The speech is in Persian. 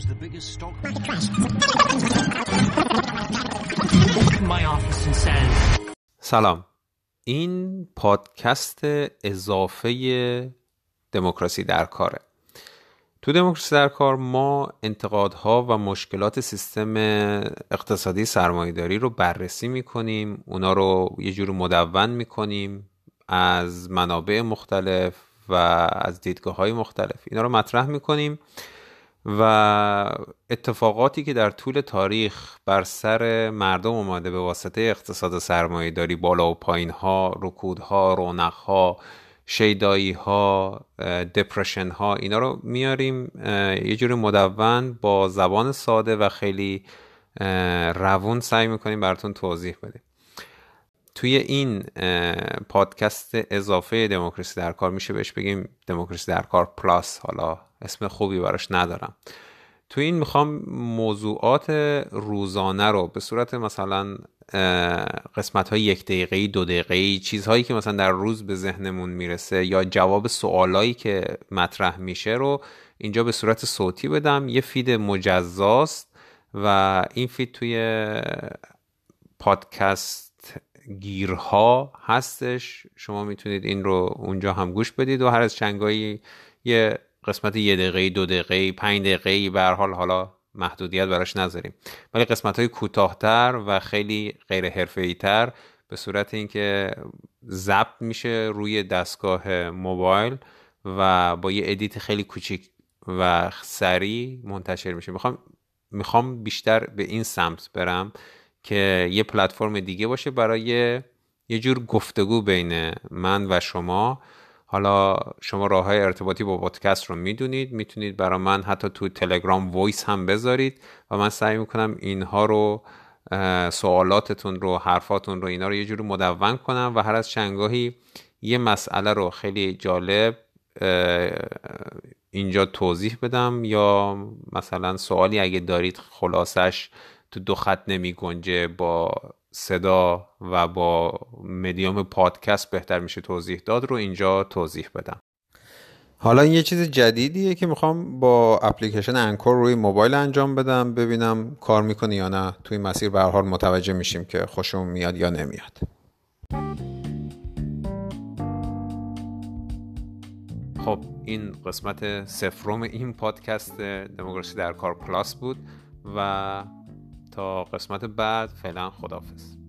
was the biggest stock my office and says سلام. این پادکست اضافه دموکراسی در کاره. تو دموکراسی در کار ما انتقادها و مشکلات سیستم اقتصادی سرمایهداری رو بررسی می‌کنیم. اونا رو یه جور مدون می‌کنیم از منابع مختلف و از دیدگاه های مختلف. اینا رو مطرح می‌کنیم. و اتفاقاتی که در طول تاریخ بر سر مردم اومده به واسطه اقتصاد سرمایه داری بالا و پایین ها رکود ها رونق ها شیدایی ها دپرشن ها اینا رو میاریم یه جور مدون با زبان ساده و خیلی روون سعی می‌کنیم براتون توضیح بدیم. توی این پادکست اضافه دموکراسی در کار میشه بهش بگیم دموکراسی در کار plus. حالا اسم خوبی براش ندارم. تو این می‌خوام موضوعات روزانه رو به صورت مثلا قسمت های یک دقیقه دو دقیقه چیزهایی که مثلا در روز به ذهنمون می‌رسه یا جواب سوالایی که مطرح میشه رو اینجا به صورت صوتی بدم. یه feed مجزاست و این feed توی پادکست گیرها هستش. شما می‌تونید این رو اونجا هم گوش بدید و هر از چندگاهی یه قسمت یه دقیقه دو دقیقه پنج دقیقه به حال حالا محدودیت براش نذاریم. ولی قسمت های کوتاهتر و خیلی غیر حرفه‌ای تر به صورت اینکه ضبط میشه روی دستگاه موبایل و با یه edit خیلی کوچیک و سریع منتشر میشه. می‌خوام می‌خوام بیشتر به این سمت برم. که یه پلتفرم دیگه باشه برای یه جور گفتگو بین من و شما. حالا شما راه های ارتباطی با پادکست رو می‌دونید می‌تونید برای من حتی تو تلگرام وایس هم بذارید و من سعی می‌کنم اینها رو سوالاتتون رو حرفاتون رو اینا رو یه جوری مدون کنم و هر از چنگاهی یه مسئله رو خیلی جالب اینجا توضیح بدم یا مثلا سوالی اگه دارید خلاصش تو دو خط نمی گنجه با صدا و با مدیوم پادکست بهتر میشه توضیح داد رو اینجا توضیح بدم. حالا این یه چیز جدیدیه که می‌خوام با اپلیکیشن انکور روی موبایل انجام بدم ببینم کار می‌کنه یا نه. توی مسیر به حال متوجه میشیم که خوشمون میاد یا نمیاد. خب این قسمت سفروم این پادکست دموکراسی در کار پلاس بود و تا قسمت بعد فعلا خدافز